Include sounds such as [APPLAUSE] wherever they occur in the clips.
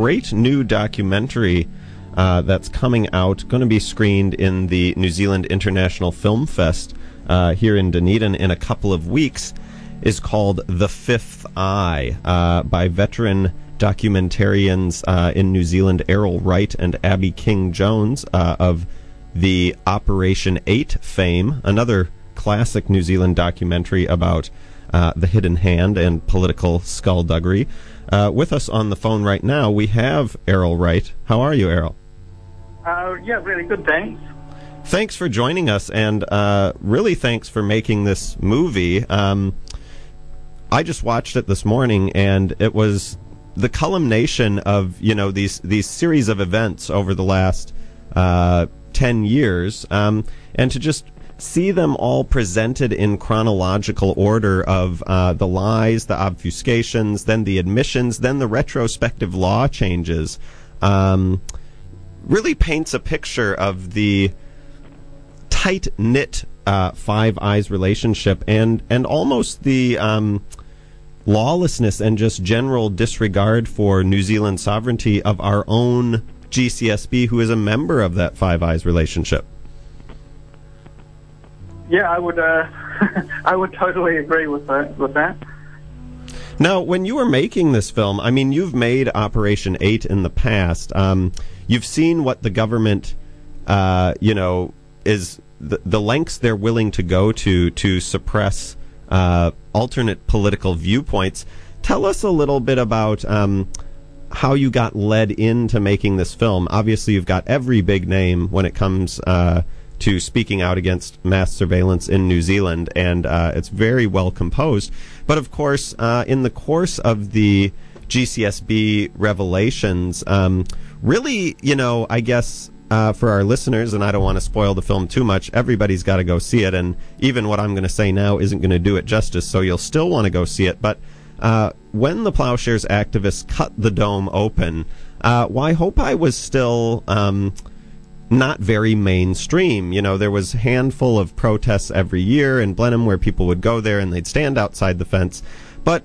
great new documentary uh, that's coming out, going to be screened in the New Zealand International Film Fest uh, here in Dunedin in a couple of weeks, is called The Fifth Eye uh, by veteran documentarians uh, in New Zealand, Errol Wright and Abby King Jones uh, of the Operation 8 fame, another classic New Zealand documentary about uh, the hidden hand and political skullduggery. Uh, with us on the phone right now, we have Errol Wright. How are you, Errol? Uh, yeah, really good, thanks. Thanks for joining us, and uh, really thanks for making this movie. Um, I just watched it this morning, and it was the culmination of you know these these series of events over the last uh, ten years, um, and to just see them all presented in chronological order of uh, the lies, the obfuscations, then the admissions, then the retrospective law changes. Um, really paints a picture of the tight knit uh, Five Eyes relationship and and almost the um, lawlessness and just general disregard for New Zealand sovereignty of our own GCSB, who is a member of that Five Eyes relationship. Yeah, I would. Uh, [LAUGHS] I would totally agree with that. With that. Now, when you were making this film, I mean, you've made Operation Eight in the past. Um, you've seen what the government, uh, you know, is the, the lengths they're willing to go to to suppress uh, alternate political viewpoints. Tell us a little bit about um, how you got led into making this film. Obviously, you've got every big name when it comes uh, to speaking out against mass surveillance in New Zealand, and uh, it's very well composed. But of course, uh, in the course of the GCSB revelations, um, really, you know, I guess uh, for our listeners, and I don't want to spoil the film too much, everybody's got to go see it. And even what I'm going to say now isn't going to do it justice, so you'll still want to go see it. But uh, when the Ploughshares activists cut the dome open, uh, I was still um, not very mainstream. You know, there was a handful of protests every year in Blenheim where people would go there and they'd stand outside the fence. But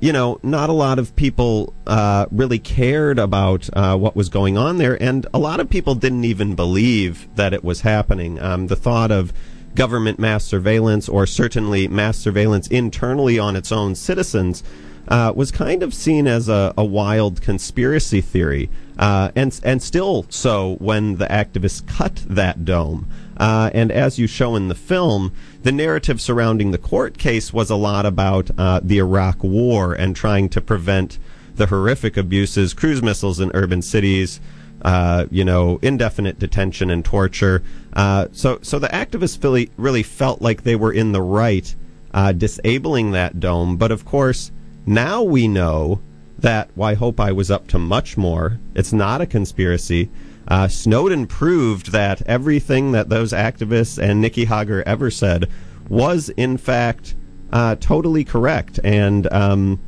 you know, not a lot of people uh, really cared about uh, what was going on there, and a lot of people didn't even believe that it was happening. Um, the thought of government mass surveillance, or certainly mass surveillance internally on its own citizens, uh, was kind of seen as a, a wild conspiracy theory, uh, and and still so when the activists cut that dome. Uh, and as you show in the film, the narrative surrounding the court case was a lot about uh, the Iraq War and trying to prevent the horrific abuses, cruise missiles in urban cities, uh, you know, indefinite detention and torture. Uh, so, so the activists really, really felt like they were in the right, uh, disabling that dome. But of course, now we know that Waihopai was up to much more. It's not a conspiracy. Uh, Snowden proved that everything that those activists and Nicky Hager ever said was, in fact, uh, totally correct. And um,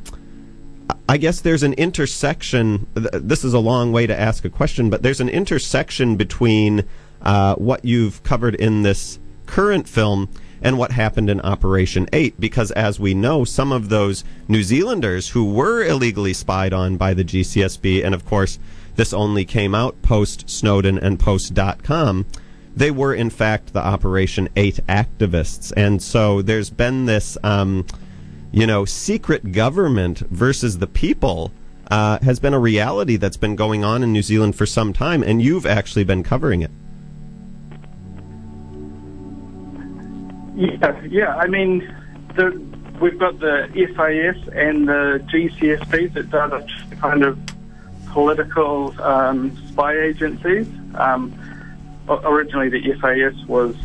I guess there's an intersection. This is a long way to ask a question, but there's an intersection between uh, what you've covered in this current film and what happened in Operation 8 because as we know some of those New Zealanders who were illegally spied on by the GCSB and of course this only came out post Snowden and post Dotcom, They were, in fact, the Operation 8 activists. And so there's been this, um, you know, secret government versus the people uh, has been a reality that's been going on in New Zealand for some time, and you've actually been covering it. Yeah, yeah. I mean, the, we've got the SIS and the GCSB that are the kind of political um, spy agencies. Um, originally, the SIS was,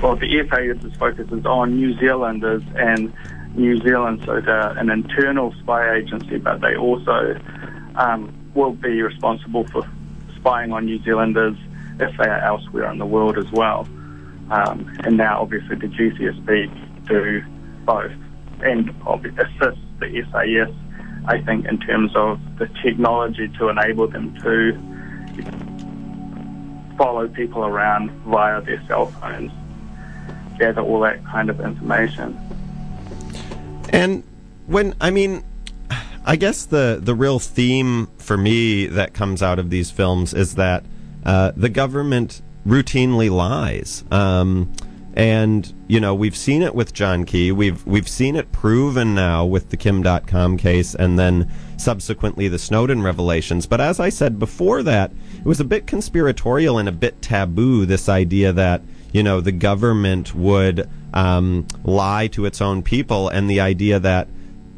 well, the SIS's focus is on New Zealanders and New Zealand, so they're an internal spy agency, but they also um, will be responsible for spying on New Zealanders if they are elsewhere in the world as well. Um, and now, obviously, the GCSB do both and assist the SIS I think, in terms of the technology to enable them to follow people around via their cell phones, gather all that kind of information. And when, I mean, I guess the the real theme for me that comes out of these films is that uh, the government routinely lies. Um, and you know we've seen it with John Key. We've we've seen it proven now with the Kim Dotcom case, and then subsequently the Snowden revelations. But as I said before that, it was a bit conspiratorial and a bit taboo. This idea that you know the government would um, lie to its own people, and the idea that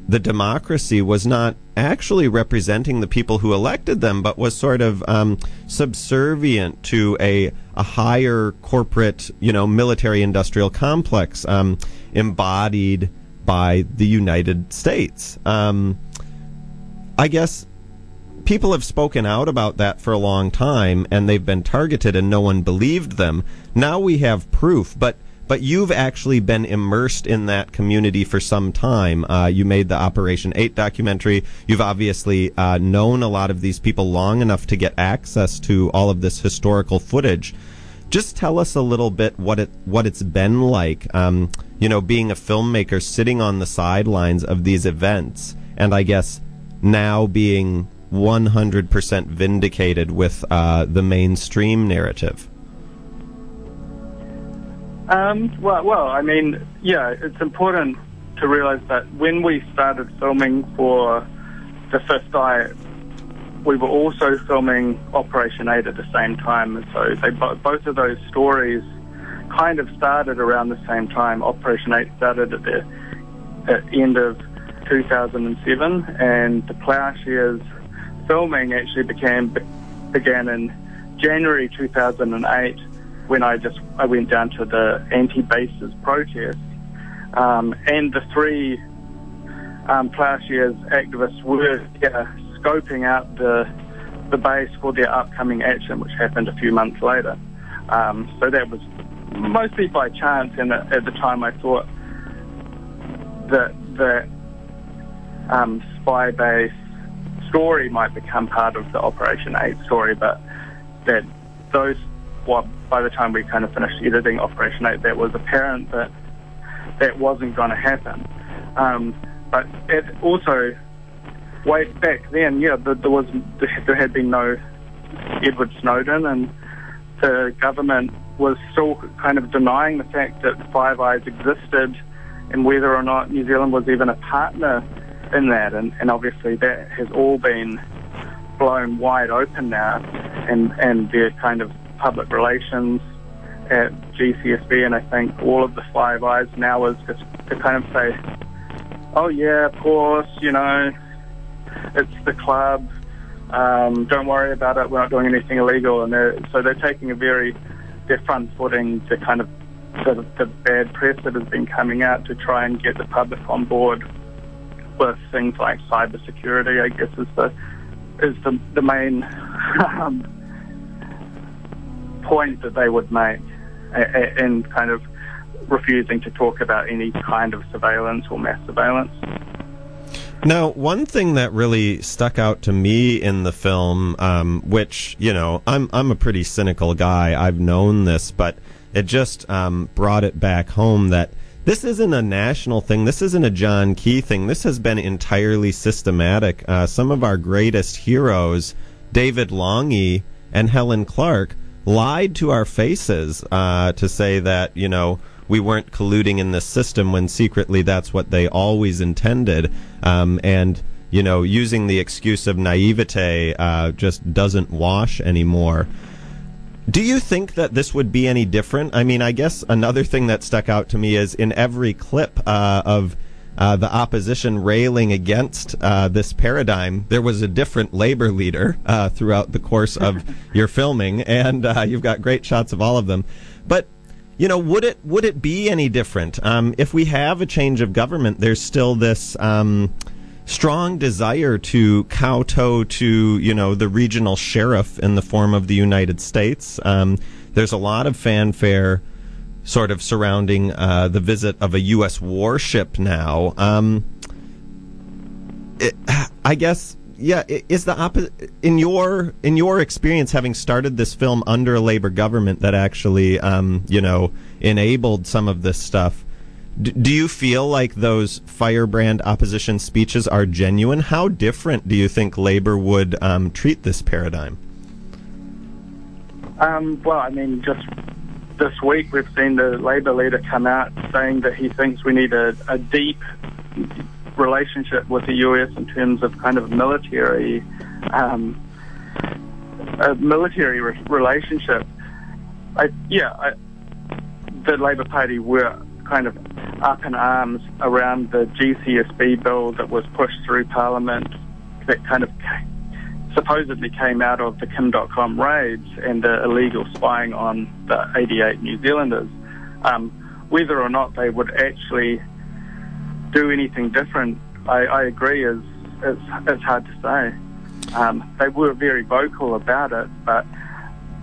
the democracy was not actually representing the people who elected them, but was sort of um, subservient to a a higher corporate, you know, military industrial complex um, embodied by the United States. Um, I guess people have spoken out about that for a long time, and they've been targeted, and no one believed them. Now we have proof, but but you've actually been immersed in that community for some time. Uh, you made the Operation 8 documentary. You've obviously uh, known a lot of these people long enough to get access to all of this historical footage. Just tell us a little bit what it what it's been like, um, you know, being a filmmaker sitting on the sidelines of these events, and I guess now being 100% vindicated with uh, the mainstream narrative. Um, well, well, I mean, yeah, it's important to realize that when we started filming for the Fifth Eye, we were also filming Operation 8 at the same time. And so they, both of those stories kind of started around the same time. Operation 8 started at the at end of 2007, and the Plowshares filming actually began began in January 2008 when I just I went down to the anti-bases protest, um, and the three um, Plowshares activists were yeah, scoping out the the base for their upcoming action, which happened a few months later. Um, so that was mostly by chance, and at the time I thought that the um, spy base story might become part of the Operation 8 story, but that those, well, by the time we kind of finished editing Operation 8, that was apparent that that wasn't going to happen. Um, but it also, way back then, yeah, there, was there had been no Edward Snowden, and the government was still kind of denying the fact that Five Eyes existed and whether or not New Zealand was even a partner in that. And, and obviously that has all been blown wide open now, and, and their kind of public relations at GCSB, and I think all of the Five Eyes now is just to kind of say, oh yeah, of course, you know, it's the club. Um, don't worry about it. We're not doing anything illegal, and they're, so they're taking a very their front footing to kind of the, the bad press that has been coming out to try and get the public on board with things like cybersecurity. I guess is the is the the main [LAUGHS] um, point that they would make, in kind of refusing to talk about any kind of surveillance or mass surveillance. Now, one thing that really stuck out to me in the film, um, which you know, I'm I'm a pretty cynical guy. I've known this, but it just um, brought it back home that this isn't a national thing. This isn't a John Key thing. This has been entirely systematic. Uh, some of our greatest heroes, David Lange and Helen Clark, lied to our faces uh, to say that you know we weren't colluding in this system when secretly that's what they always intended. Um, and you know, using the excuse of naivete uh, just doesn't wash anymore. Do you think that this would be any different? I mean, I guess another thing that stuck out to me is in every clip uh, of uh, the opposition railing against uh, this paradigm, there was a different labor leader uh, throughout the course of [LAUGHS] your filming, and uh, you've got great shots of all of them. But you know, would it would it be any different um, if we have a change of government? There's still this. Um, strong desire to kowtow to you know the regional sheriff in the form of the United States. Um, there's a lot of fanfare sort of surrounding uh, the visit of a U.S. warship now. Um, it, I guess, yeah. Is the opposite in your in your experience, having started this film under a labor government that actually, um, you know, enabled some of this stuff? Do you feel like those firebrand opposition speeches are genuine? How different do you think Labor would um, treat this paradigm? Um, well, I mean, just this week we've seen the Labor leader come out saying that he thinks we need a, a deep relationship with the US in terms of kind of military, um, a military re- relationship. I, yeah, I, the Labor Party were kind of up in arms around the GCSB bill that was pushed through Parliament that kind of supposedly came out of the Kim Dotcom raids and the illegal spying on the 88 New Zealanders. Um, whether or not they would actually do anything different, I, I agree, is it's, it's hard to say. Um, they were very vocal about it, but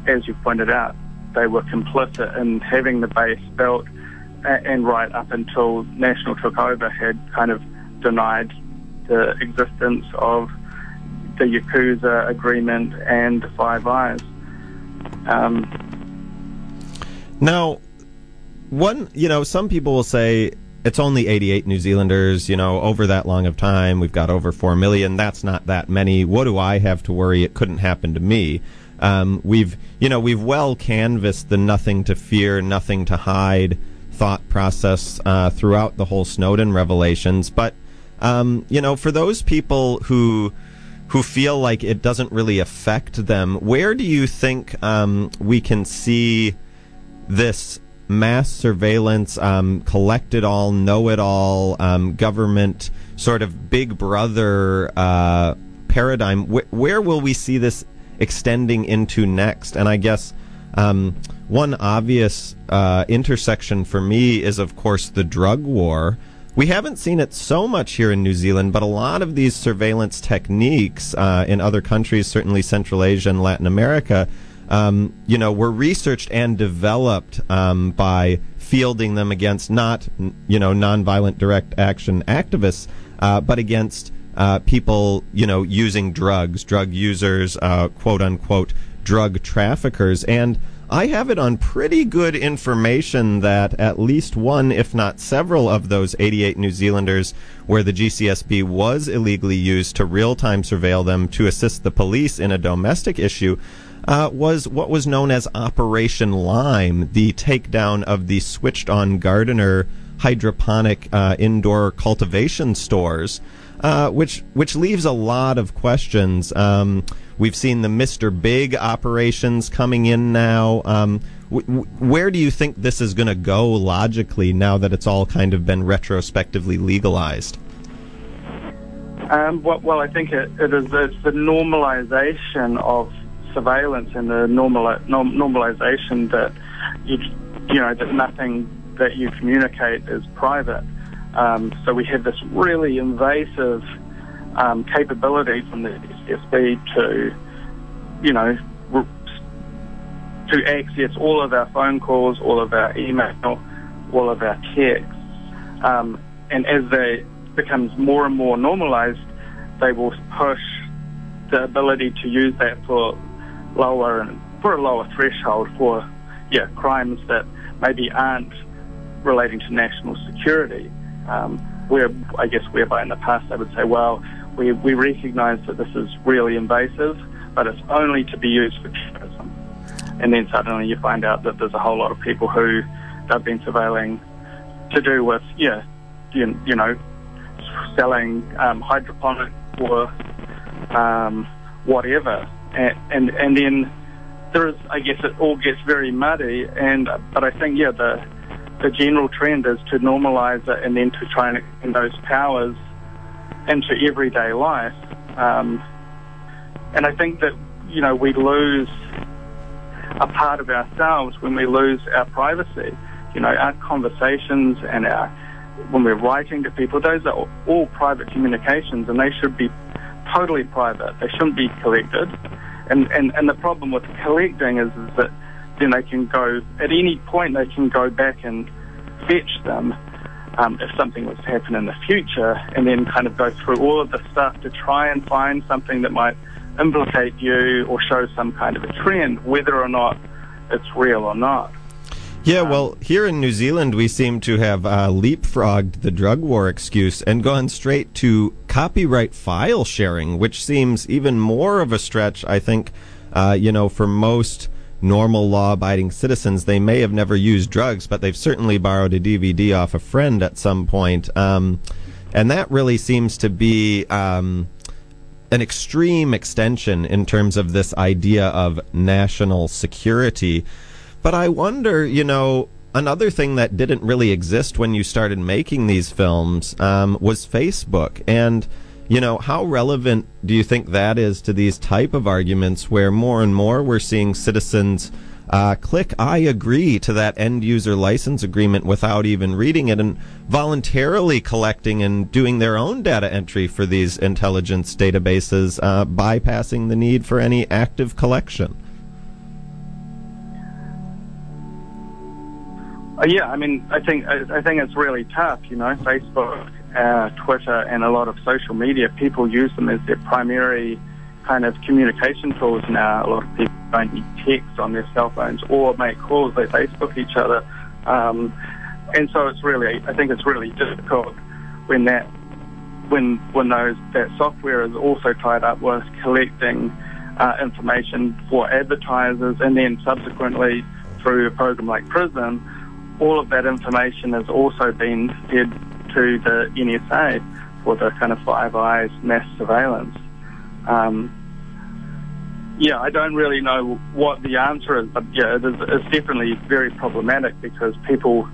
as you pointed out, they were complicit in having the base built and right up until National took over had kind of denied the existence of the UKUSA agreement and the Five Eyes. Um, now, one, you know, some people will say it's only 88 New Zealanders, you know, over that long of time. We've got over 4 million. That's not that many. What do I have to worry? It couldn't happen to me. Um, we've, you know, we've well canvassed the nothing to fear, nothing to hide thought process uh, throughout the whole Snowden revelations. But, um, you know, for those people who, who feel like it doesn't really affect them, where do you think um, we can see this mass surveillance, um, collect it all, know it all, um, government sort of big brother uh, paradigm? Wh- where will we see this extending into next? And I guess um, one obvious uh, intersection for me is, of course, the drug war. We haven't seen it so much here in New Zealand, but a lot of these surveillance techniques uh, in other countries, certainly Central Asia and Latin America, um, you know, were researched and developed um, by fielding them against not, you know, nonviolent direct action activists, uh, but against uh, people, you know, using drugs, drug users, uh, quote unquote, drug traffickers, and I have it on pretty good information that at least one, if not several, of those 88 New Zealanders where the GCSB was illegally used to real time surveil them to assist the police in a domestic issue. Uh, was what was known as Operation Lime, the takedown of the switched on gardener hydroponic uh, indoor cultivation stores, uh, which which leaves a lot of questions. Um, We've seen the Mr. Big operations coming in now. Um, w- w- where do you think this is going to go logically now that it's all kind of been retrospectively legalized? Um, well, well, I think it, it is it's the normalization of surveillance and the normal, norm, normalization that you, you know that nothing that you communicate is private. Um, so we have this really invasive um, capability from the SSB to, you know, to access all of our phone calls, all of our email, all of our texts. Um, and as they becomes more and more normalized, they will push the ability to use that for lower and for a lower threshold for yeah crimes that maybe aren't relating to national security. Um, where I guess whereby in the past they would say, well, we, we recognise that this is really invasive, but it's only to be used for terrorism. And then suddenly you find out that there's a whole lot of people who they've been surveilling to do with, yeah, you, you know, selling um, hydroponic or um, whatever. And, and, and then there is, I guess, it all gets very muddy. And but I think, yeah, the the general trend is to normalise it and then to try and extend those powers into everyday life. Um, and I think that, you know, we lose a part of ourselves when we lose our privacy. You know, our conversations and our, when we're writing to people, those are all private communications and they should be totally private. They shouldn't be collected. And, and, and the problem with collecting is, is that then they can go, at any point they can go back and fetch them um, if something was to happen in the future, and then kind of go through all of the stuff to try and find something that might implicate you or show some kind of a trend, whether or not it's real or not. Yeah, well, here in New Zealand, we seem to have uh, leapfrogged the drug war excuse and gone straight to copyright file sharing, which seems even more of a stretch, I think, uh, you know, for most normal law abiding citizens. They may have never used drugs, but they've certainly borrowed a DVD off a friend at some point. Um, and that really seems to be. Um, an extreme extension in terms of this idea of national security. But I wonder, you know, another thing that didn't really exist when you started making these films um, was Facebook. And, you know, how relevant do you think that is to these type of arguments where more and more we're seeing citizens uh, click I agree to that end user license agreement without even reading it and voluntarily collecting and doing their own data entry for these intelligence databases, uh, bypassing the need for any active collection? Uh, yeah, I mean, I think I, I, think it's really tough. You know, Facebook, uh, Twitter, and a lot of social media. People use them as their primary kind of communication tools now. A lot of people don't need text on their cell phones or make calls. They Facebook each other, um, and so it's really. I think it's really difficult when that when when those that software is also tied up with collecting uh, information for advertisers, and then subsequently through a program like Prism all of that information has also been fed to the NSA for the kind of Five Eyes mass surveillance. Um, yeah, I don't really know what the answer is, but yeah, it is, it's definitely very problematic because people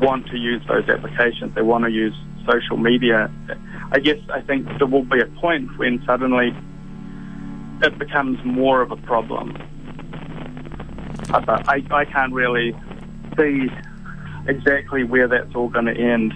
want to use those applications. They want to use social media. I guess I think there will be a point when suddenly it becomes more of a problem. But I, I can't really see exactly where that's all going to end.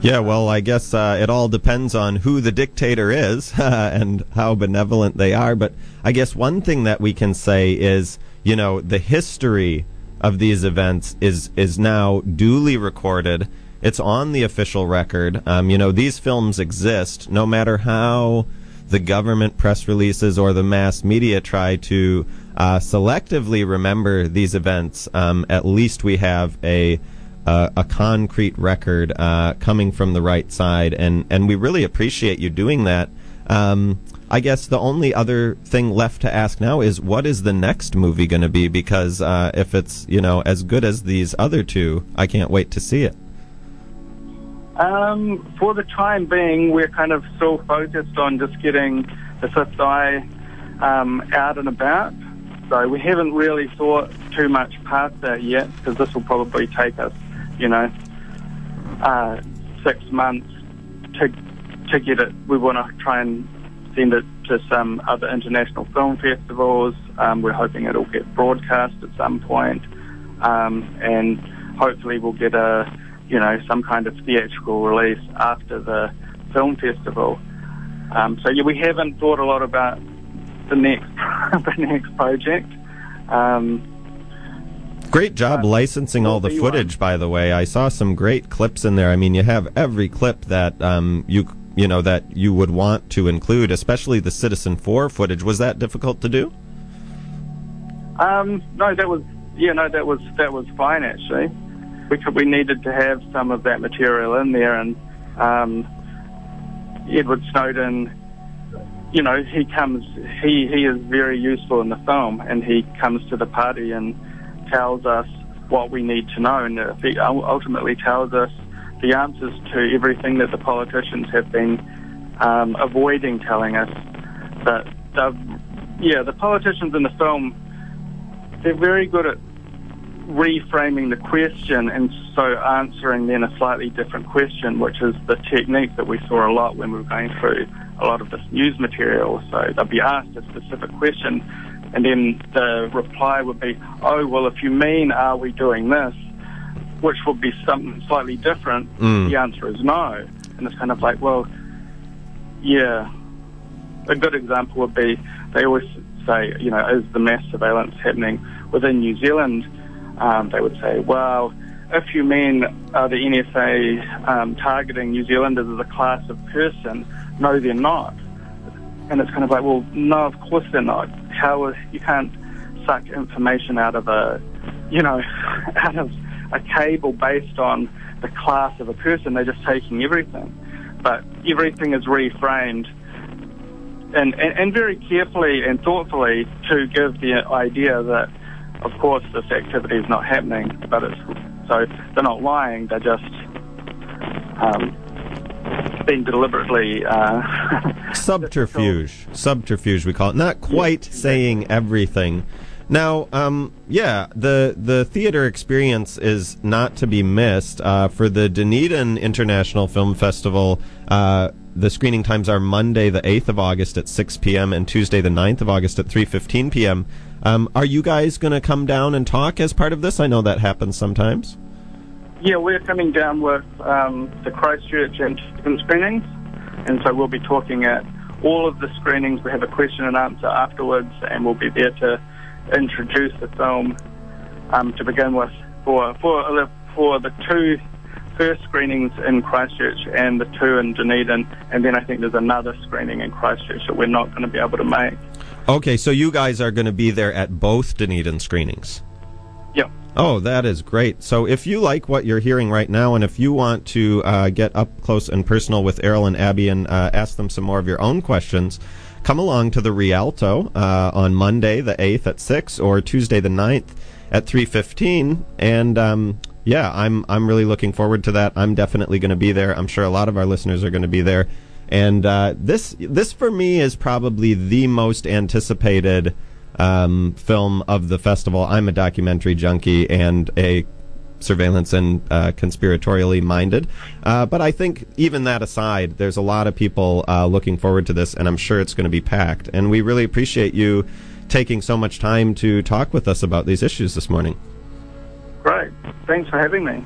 Yeah, well, I guess uh, it all depends on who the dictator is [LAUGHS] and how benevolent they are. But I guess one thing that we can say is, you know, the history of these events is is now duly recorded. It's on the official record. Um, you know, these films exist no matter how the government press releases or the mass media try to uh, selectively remember these events, um, at least we have a uh, a concrete record uh, coming from the right side, and and we really appreciate you doing that. Um, I guess the only other thing left to ask now is what is the next movie going to be? Because uh, if it's you know as good as these other two, I can't wait to see it. Um, for the time being, we're kind of still focused on just getting the fifth eye um, out and about. So we haven't really thought too much past that yet because this will probably take us, you know, uh, six months to to get it. We want to try and send it to some other international film festivals. Um, we're hoping it'll get broadcast at some point, um, and hopefully we'll get a, you know, some kind of theatrical release after the film festival. Um, so yeah, we haven't thought a lot about the next [LAUGHS] the next project. Um, Great job uh, licensing all the footage, by the way. I saw some great clips in there. I mean, you have every clip that um, you you know that you would want to include, especially the Citizenfour footage. Was that difficult to do? Um, no, that was yeah, no, that was that was fine actually. We could, we needed to have some of that material in there, and um, Edward Snowden you know, he comes, he, he is very useful in the film and he comes to the party and tells us what we need to know and ultimately tells us the answers to everything that the politicians have been um, avoiding telling us. But, yeah, the politicians in the film, they're very good at reframing the question and so answering then a slightly different question, which is the technique that we saw a lot when we were going through a lot of this news material. So they'll be asked a specific question, and then the reply would be, "Oh, well, if you mean, are we doing this?" Which would be something slightly different. Mm. The answer is no, and it's kind of like, well, yeah. A good example would be they always say, you know, is the mass surveillance happening within New Zealand? Um, they would say, well, if you mean uh, the NSA um, targeting New Zealanders as a class of person, no, they're not. And it's kind of like, well, no, of course they're not. You can't suck information out of a you know, [LAUGHS] out of a cable based on the class of a person. They're just taking everything. But everything is reframed and, and, and very carefully and thoughtfully to give the idea that, of course, this activity is not happening. But it's so they're not lying. They're just um, being deliberately uh, [LAUGHS] subterfuge. subterfuge, we call it. Not quite yes, saying everything. Now, um, yeah, the the theater experience is not to be missed. Uh, for the Dunedin International Film Festival, uh, the screening times are Monday the 8th of August at 6 p.m. and Tuesday the 9th of August at 3.15 p.m. Um, are you guys going to come down and talk as part of this? I know that happens sometimes. Yeah, we're coming down with um, the Christchurch and screenings, and so we'll be talking at all of the screenings. We have a question and answer afterwards, and we'll be there to introduce the film um, to begin with for for for the two first screenings in Christchurch and the two in Dunedin, and then I think there's another screening in Christchurch that we're not going to be able to make. Okay, so you guys are going to be there at both Dunedin screenings. Oh, that is great. So, if you like what you're hearing right now, and if you want to uh, get up close and personal with Errol and Abby and uh, ask them some more of your own questions, come along to the Rialto uh, on Monday the 8th at 6 or Tuesday the 9th at 3.15 and um, yeah I'm, I'm really looking forward to that. I'm definitely going to be there. I'm sure a lot of our listeners are going to be there. And uh, this this for me is probably the most anticipated um, film of the festival i'm a documentary junkie and a surveillance and uh, conspiratorially minded. Uh, but I think even that aside, there's a lot of people uh, looking forward to this, and I'm sure it's going to be packed. And we really appreciate you taking so much time to talk with us about these issues this morning. Great. Thanks for having me.